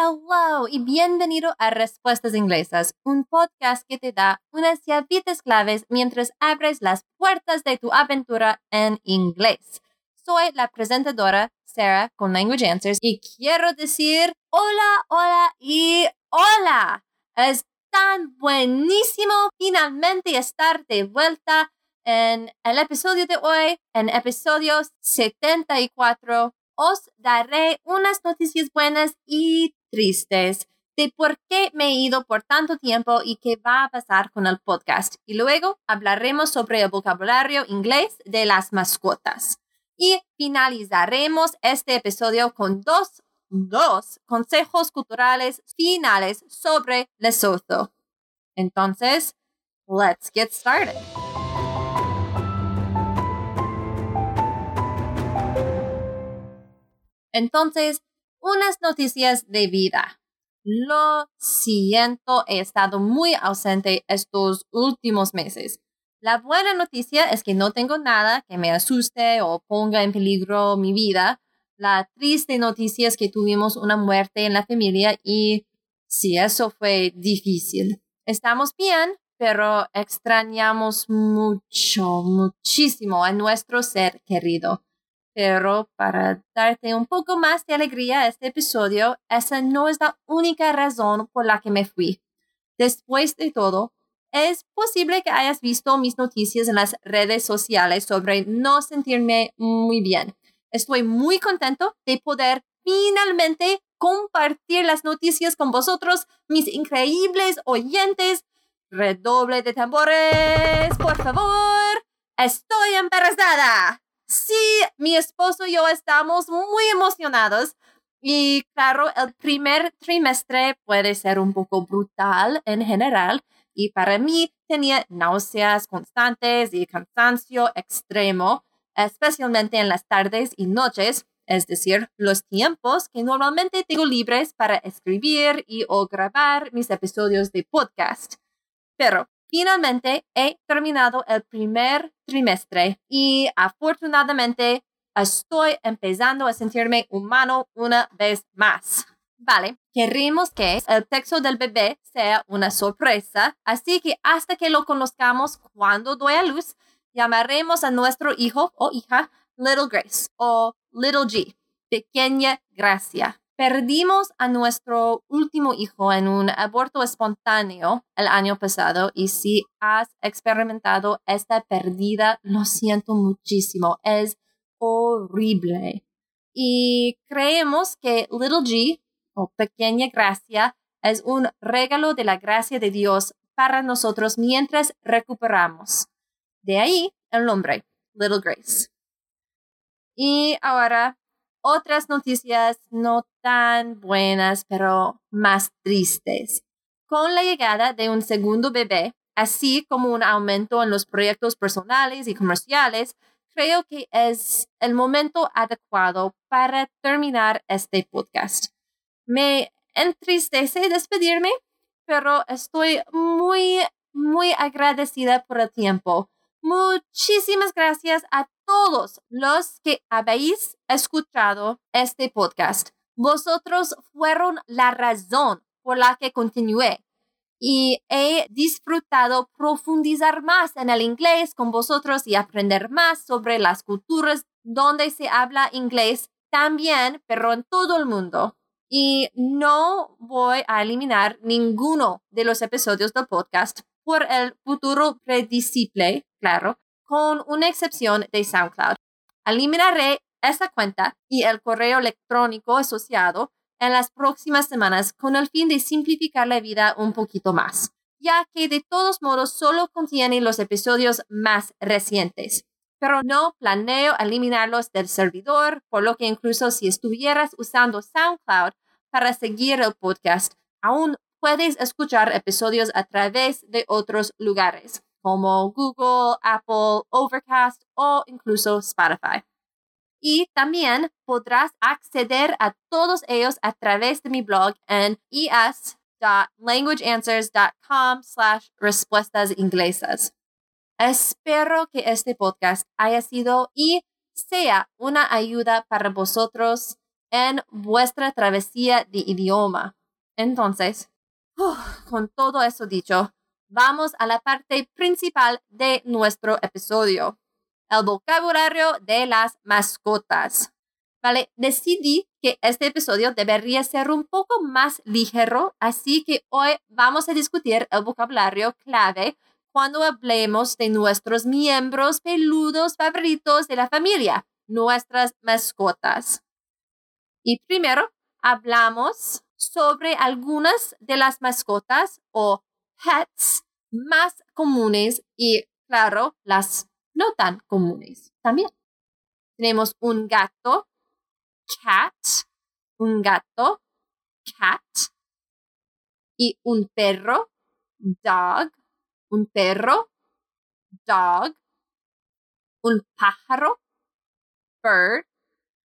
Hello y bienvenido a Respuestas Inglesas, un podcast que te da unas llavitas claves mientras abres las puertas de tu aventura en inglés. Soy la presentadora Sarah con Language Answers y quiero decir hola, hola y hola. Es tan buenísimo finalmente estar de vuelta en el episodio de hoy, en episodio 74 os daré unas noticias buenas y tristes de por qué me he ido por tanto tiempo y qué va a pasar con el podcast. Y luego hablaremos sobre el vocabulario inglés de las mascotas. Y finalizaremos este episodio con dos, dos consejos culturales finales sobre Lesotho. Entonces, let's get started. Entonces, unas noticias de vida. Lo siento, he estado muy ausente estos últimos meses. La buena noticia es que no tengo nada que me asuste o ponga en peligro mi vida. La triste noticia es que tuvimos una muerte en la familia y sí, eso fue difícil. Estamos bien, pero extrañamos mucho, muchísimo a nuestro ser querido. Pero para darte un poco más de alegría a este episodio, esa no es la única razón por la que me fui. Después de todo, es posible que hayas visto mis noticias en las redes sociales sobre no sentirme muy bien. Estoy muy contento de poder finalmente compartir las noticias con vosotros, mis increíbles oyentes. Redoble de tambores, por favor. Estoy embarazada. Sí, mi esposo y yo estamos muy emocionados. Y claro, el primer trimestre puede ser un poco brutal en general. Y para mí tenía náuseas constantes y cansancio extremo, especialmente en las tardes y noches, es decir, los tiempos que normalmente tengo libres para escribir y o grabar mis episodios de podcast. Pero Finalmente he terminado el primer trimestre y afortunadamente estoy empezando a sentirme humano una vez más. Vale, queremos que el texto del bebé sea una sorpresa, así que hasta que lo conozcamos cuando doy a luz, llamaremos a nuestro hijo o hija Little Grace o Little G, pequeña gracia. Perdimos a nuestro último hijo en un aborto espontáneo el año pasado y si has experimentado esta pérdida, lo siento muchísimo. Es horrible. Y creemos que Little G o Pequeña Gracia es un regalo de la gracia de Dios para nosotros mientras recuperamos. De ahí el nombre, Little Grace. Y ahora otras noticias no tan buenas, pero más tristes. Con la llegada de un segundo bebé, así como un aumento en los proyectos personales y comerciales, creo que es el momento adecuado para terminar este podcast. Me entristece despedirme, pero estoy muy, muy agradecida por el tiempo. Muchísimas gracias a todos los que habéis escuchado este podcast. Vosotros fueron la razón por la que continué y he disfrutado profundizar más en el inglés con vosotros y aprender más sobre las culturas donde se habla inglés también, pero en todo el mundo. Y no voy a eliminar ninguno de los episodios del podcast por el futuro predecible, claro, con una excepción de SoundCloud. Eliminaré esa cuenta y el correo electrónico asociado en las próximas semanas con el fin de simplificar la vida un poquito más, ya que de todos modos solo contiene los episodios más recientes. Pero no planeo eliminarlos del servidor, por lo que incluso si estuvieras usando SoundCloud para seguir el podcast, aún puedes escuchar episodios a través de otros lugares como Google, Apple, Overcast o incluso Spotify. Y también podrás acceder a todos ellos a través de mi blog en es.languageanswers.com slash respuestas inglesas. Espero que este podcast haya sido y sea una ayuda para vosotros en vuestra travesía de idioma. Entonces, con todo eso dicho, vamos a la parte principal de nuestro episodio, el vocabulario de las mascotas. Vale, decidí que este episodio debería ser un poco más ligero, así que hoy vamos a discutir el vocabulario clave cuando hablemos de nuestros miembros peludos favoritos de la familia, nuestras mascotas. Y primero hablamos sobre algunas de las mascotas o pets más comunes y, claro, las no tan comunes también. Tenemos un gato, cat, un gato, cat, y un perro, dog, un perro, dog, un pájaro, bird,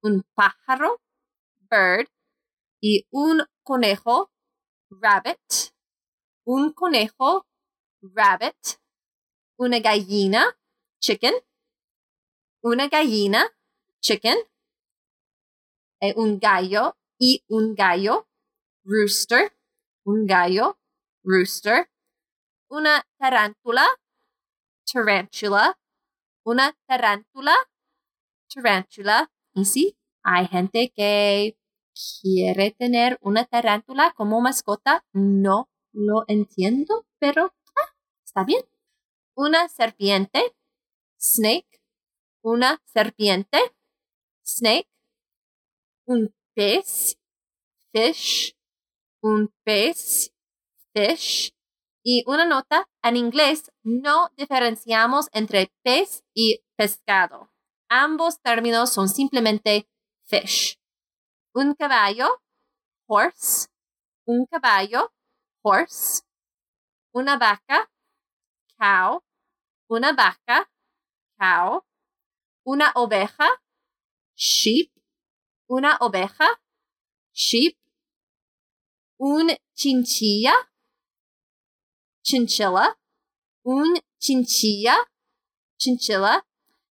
un pájaro, bird, y un conejo, rabbit, un conejo, rabbit, una gallina, chicken, una gallina, chicken, eh, un gallo y un gallo, rooster, un gallo, rooster, una tarántula, tarantula, una tarántula, tarantula. Y sí, hay gente que quiere tener una tarántula como mascota. No lo entiendo, pero ah, está bien. Una serpiente, snake, una serpiente, snake, un pez, fish, un pez, fish. Y una nota, en inglés no diferenciamos entre pez y pescado. Ambos términos son simplemente fish. Un caballo, horse. Un caballo, horse. Una vaca, cow. Una vaca, cow. Una oveja, sheep. Una oveja, sheep. Un chinchilla, chinchilla. Un chinchilla, chinchilla.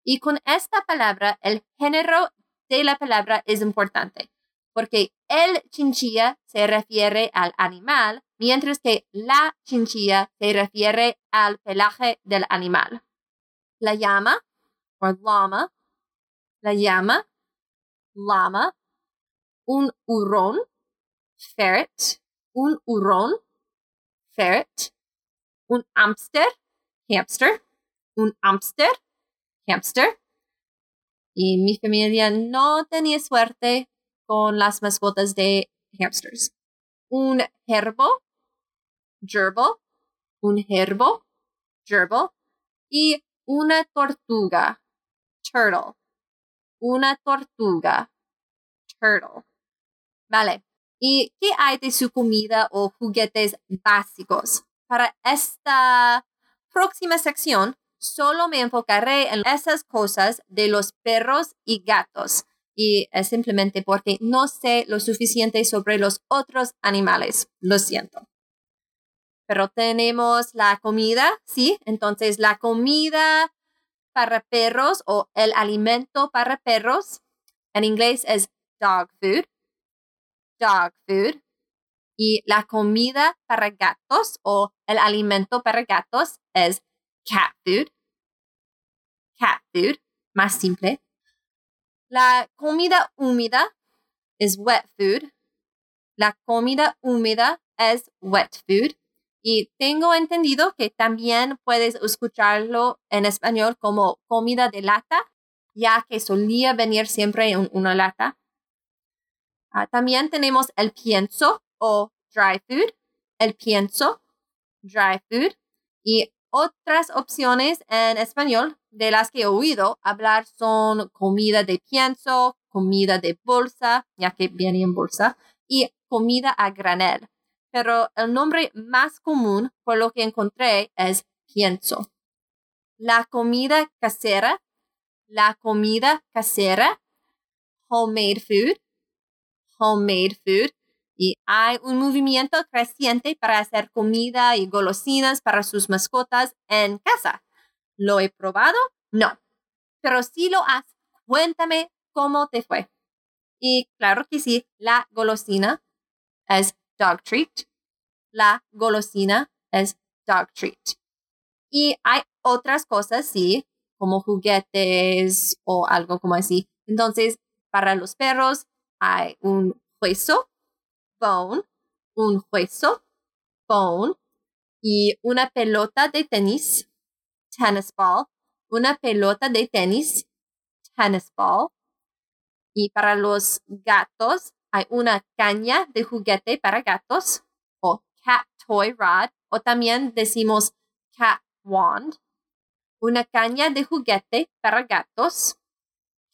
Y con esta palabra, el género de la palabra es importante, porque el chinchilla se refiere al animal, mientras que la chinchilla se refiere al pelaje del animal. La llama, o llama, la llama, llama, un hurón, ferret, un hurón, ferret, un hamster, hamster, un hamster, hamster. Y mi familia no tenía suerte con las mascotas de hamsters. Un gerbo, gerbo, un gerbo, gerbo. Y una tortuga, turtle. Una tortuga, turtle. Vale. ¿Y qué hay de su comida o juguetes básicos? Para esta próxima sección solo me enfocaré en esas cosas de los perros y gatos. Y es simplemente porque no sé lo suficiente sobre los otros animales. Lo siento. Pero tenemos la comida, ¿sí? Entonces la comida para perros o el alimento para perros en inglés es dog food. Dog food. Y la comida para gatos o el alimento para gatos es cat food cat food, más simple. La comida húmeda es wet food. La comida húmeda es wet food. Y tengo entendido que también puedes escucharlo en español como comida de lata, ya que solía venir siempre en una lata. Ah, también tenemos el pienso o dry food, el pienso, dry food. Y otras opciones en español de las que he oído hablar son comida de pienso, comida de bolsa, ya que viene en bolsa, y comida a granel. Pero el nombre más común por lo que encontré es pienso. La comida casera, la comida casera, homemade food, homemade food, y hay un movimiento creciente para hacer comida y golosinas para sus mascotas en casa. ¿Lo he probado? No. Pero si lo has, cuéntame cómo te fue. Y claro que sí, la golosina es dog treat. La golosina es dog treat. Y hay otras cosas, sí, como juguetes o algo como así. Entonces, para los perros hay un hueso, un hueso, bone, y una pelota de tenis, tennis ball, una pelota de tenis, tennis ball. Y para los gatos hay una caña de juguete para gatos o cat toy rod o también decimos cat wand. Una caña de juguete para gatos,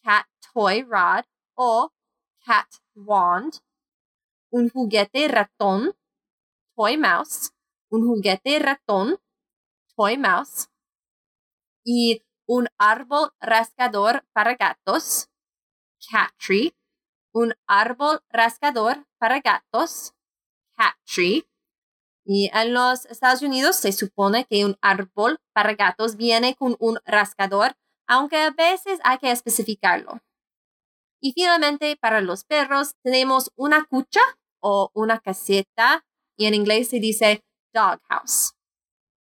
cat toy rod o cat wand. Un juguete ratón, toy mouse. Un juguete ratón, toy mouse. Y un árbol rascador para gatos, cat tree, un árbol rascador para gatos, cat tree. Y en los Estados Unidos se supone que un árbol para gatos viene con un rascador, aunque a veces hay que especificarlo. Y finalmente, para los perros tenemos una cucha o una caseta, y en inglés se dice doghouse.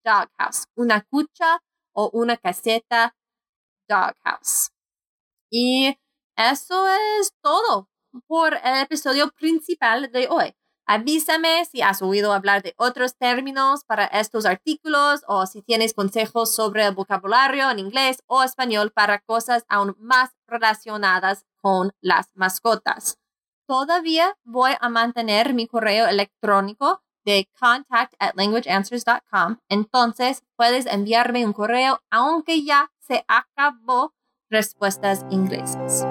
Doghouse, una cucha o una caseta doghouse. Y eso es todo por el episodio principal de hoy. Avísame si has oído hablar de otros términos para estos artículos o si tienes consejos sobre el vocabulario en inglés o español para cosas aún más relacionadas con las mascotas. Todavía voy a mantener mi correo electrónico de contact at languageanswers.com. Entonces puedes enviarme un correo aunque ya se acabó respuestas inglesas.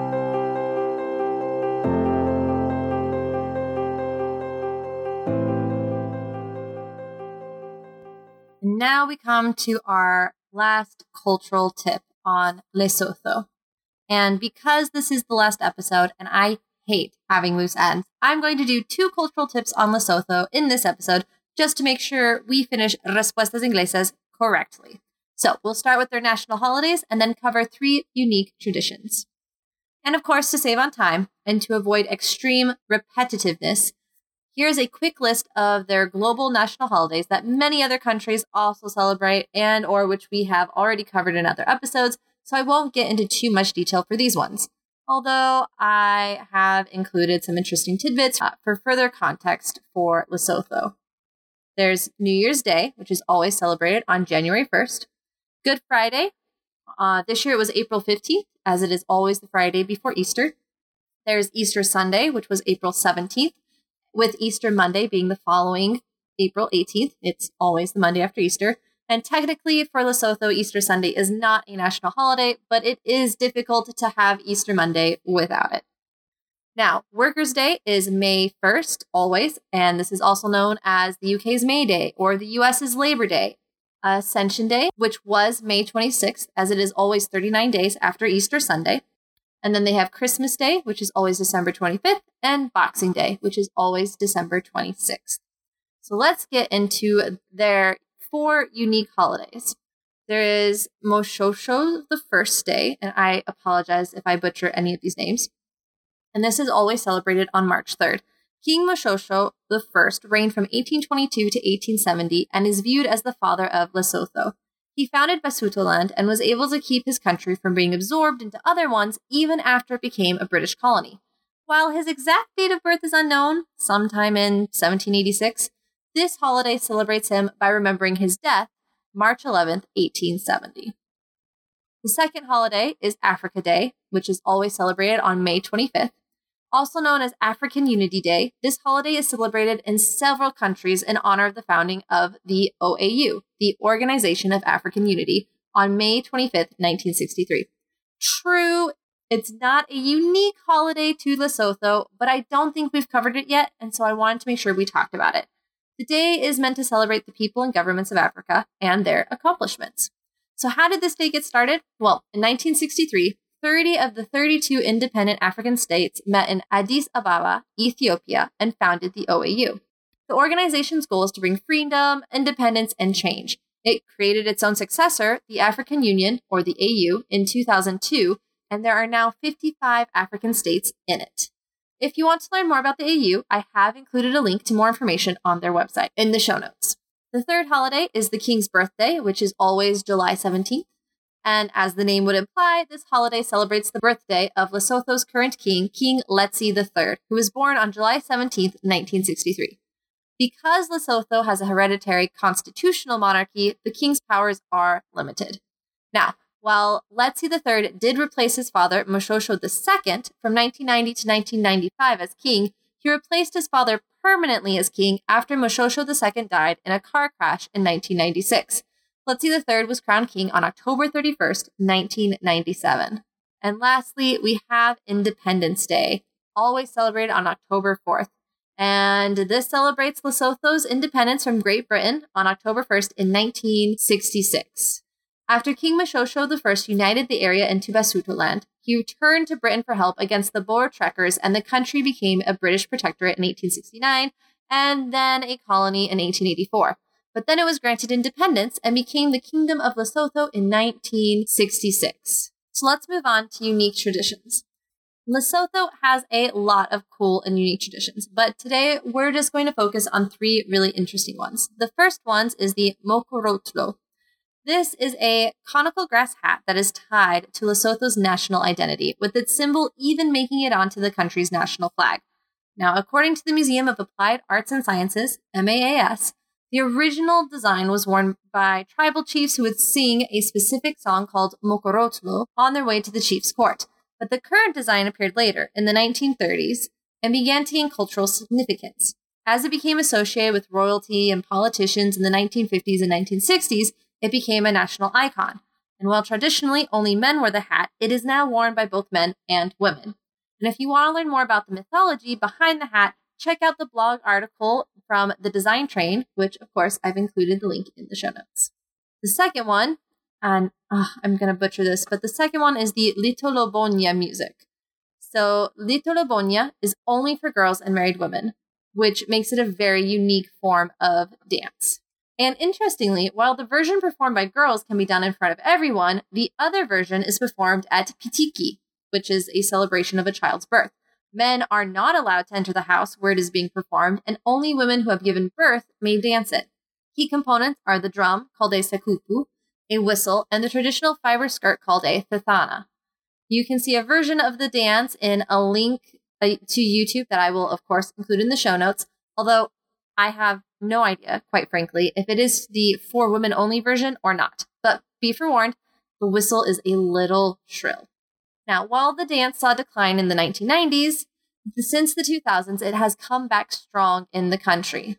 Now we come to our last cultural tip on Lesotho. And because this is the last episode and I hate having loose ends, I'm going to do two cultural tips on Lesotho in this episode just to make sure we finish Respuestas Inglesas correctly. So we'll start with their national holidays and then cover three unique traditions. And of course, to save on time and to avoid extreme repetitiveness, here's a quick list of their global national holidays that many other countries also celebrate and or which we have already covered in other episodes, so I won't get into too much detail for these ones. Although I have included some interesting tidbits uh, for further context for Lesotho. There's New Year's Day, which is always celebrated on January 1st. Good Friday. Uh, this year it was April 15th, as it is always the Friday before Easter. There's Easter Sunday, which was April 17th, with Easter Monday being the following April 18th. It's always the Monday after Easter. And technically, for Lesotho, Easter Sunday is not a national holiday, but it is difficult to have Easter Monday without it. Now, Workers' Day is May 1st, always, and this is also known as the UK's May Day or the US's Labor Day. Ascension Day, which was May 26th, as it is always 39 days after Easter Sunday. And then they have Christmas Day, which is always December 25th, and Boxing Day, which is always December 26th. So let's get into their four unique holidays. There is Moshosho, the first day, and I apologize if I butcher any of these names and this is always celebrated on March 3rd. King Moshoeshoe I reigned from 1822 to 1870 and is viewed as the father of Lesotho. He founded Basutoland and was able to keep his country from being absorbed into other ones even after it became a British colony. While his exact date of birth is unknown, sometime in 1786, this holiday celebrates him by remembering his death, March 11th, 1870. The second holiday is Africa Day, which is always celebrated on May 25th. Also known as African Unity Day, this holiday is celebrated in several countries in honor of the founding of the OAU, the Organization of African Unity, on May 25th, 1963. True, it's not a unique holiday to Lesotho, but I don't think we've covered it yet, and so I wanted to make sure we talked about it. The day is meant to celebrate the people and governments of Africa and their accomplishments. So, how did this day get started? Well, in 1963, 30 of the 32 independent African states met in Addis Ababa, Ethiopia, and founded the OAU. The organization's goal is to bring freedom, independence, and change. It created its own successor, the African Union, or the AU, in 2002, and there are now 55 African states in it. If you want to learn more about the AU, I have included a link to more information on their website in the show notes. The third holiday is the King's birthday, which is always July 17th. And as the name would imply, this holiday celebrates the birthday of Lesotho's current king, King Letsie III, who was born on July 17th, 1963. Because Lesotho has a hereditary constitutional monarchy, the king's powers are limited. Now, while Letsie III did replace his father, Moshoeshoe II, from 1990 to 1995 as king, he replaced his father permanently as king after Moshoeshoe II died in a car crash in 1996. Letsie III was crowned king on October 31st, 1997. And lastly, we have Independence Day, always celebrated on October 4th. And this celebrates Lesotho's independence from Great Britain on October 1st in 1966. After King Moshoeshoe I united the area into Basutoland, he returned to Britain for help against the Boer trekkers, and the country became a British protectorate in 1869 and then a colony in 1884. But then it was granted independence and became the Kingdom of Lesotho in 1966. So let's move on to unique traditions. Lesotho has a lot of cool and unique traditions, but today we're just going to focus on three really interesting ones. The first one is the Mokorotlo, this is a conical grass hat that is tied to Lesotho's national identity, with its symbol even making it onto the country's national flag. Now, according to the Museum of Applied Arts and Sciences, MAAS, the original design was worn by tribal chiefs who would sing a specific song called Mokorotlo on their way to the chief's court. But the current design appeared later, in the 1930s, and began to gain cultural significance. As it became associated with royalty and politicians in the 1950s and 1960s, it became a national icon. And while traditionally only men wore the hat, it is now worn by both men and women. And if you want to learn more about the mythology behind the hat, check out the blog article from the Design Train, which of course I've included the link in the show notes. The second one, and oh, I'm going to butcher this, but the second one is the Litolobonya music. So Litolobonya is only for girls and married women, which makes it a very unique form of dance. And interestingly, while the version performed by girls can be done in front of everyone, the other version is performed at Pitiki, which is a celebration of a child's birth. Men are not allowed to enter the house where it is being performed, and only women who have given birth may dance it. Key components are the drum, called a sekupu, a whistle, and the traditional fiber skirt called a thethana. You can see a version of the dance in a link uh, to YouTube that I will, of course, include in the show notes, although I have no idea, quite frankly, if it is the for women only version or not. But be forewarned, the whistle is a little shrill. Now, while the dance saw decline in the 1990s, since the 2000s, it has come back strong in the country.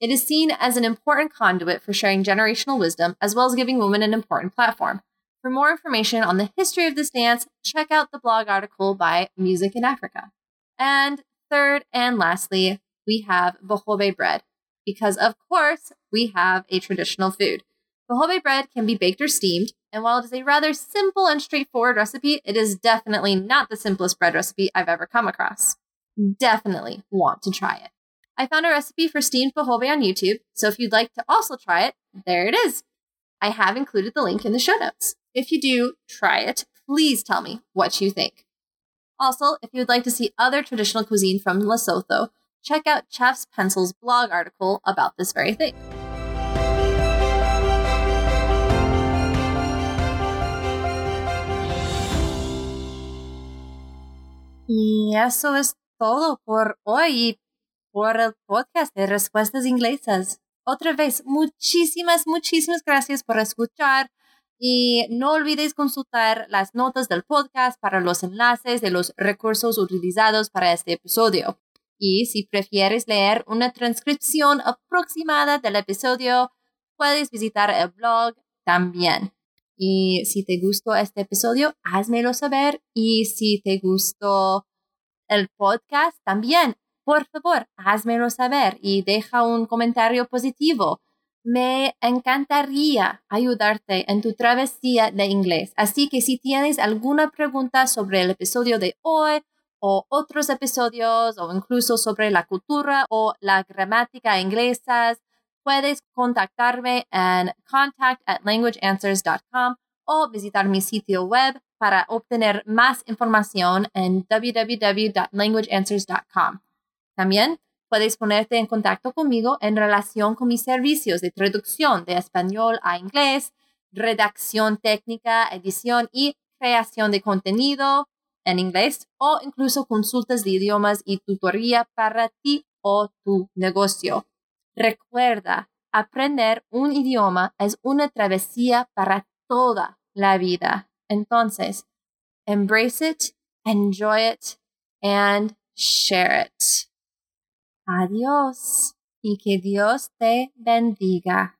It is seen as an important conduit for sharing generational wisdom, as well as giving women an important platform. For more information on the history of this dance, check out the blog article by Music in Africa. And third and lastly, we have bohobe bread because, of course, we have a traditional food. Bohobe bread can be baked or steamed, and while it is a rather simple and straightforward recipe, it is definitely not the simplest bread recipe I've ever come across. Definitely want to try it. I found a recipe for steamed bohobe on YouTube, so if you'd like to also try it, there it is. I have included the link in the show notes. If you do try it, please tell me what you think. Also, if you'd like to see other traditional cuisine from Lesotho, check out Chef's Pencil's blog article about this very thing. Y eso es todo por hoy por el podcast de Respuestas Inglesas. Otra vez, muchísimas, muchísimas gracias por escuchar y no olvides consultar las notas del podcast para los enlaces de los recursos utilizados para este episodio. Y si prefieres leer una transcripción aproximada del episodio, puedes visitar el blog también. Y si te gustó este episodio, házmelo saber. Y si te gustó el podcast, también, por favor, házmelo saber y deja un comentario positivo. Me encantaría ayudarte en tu travesía de inglés. Así que si tienes alguna pregunta sobre el episodio de hoy o otros episodios o incluso sobre la cultura o la gramática inglesa, puedes contactarme en contact at languageanswers.com o visitar mi sitio web para obtener más información en www.languageanswers.com. También puedes ponerte en contacto conmigo en relación con mis servicios de traducción de español a inglés, redacción técnica, edición y creación de contenido en inglés o incluso consultas de idiomas y tutoría para ti o tu negocio. Recuerda, aprender un idioma es una travesía para toda la vida. Entonces, embrace it, enjoy it, and share it. Adiós y que Dios te bendiga.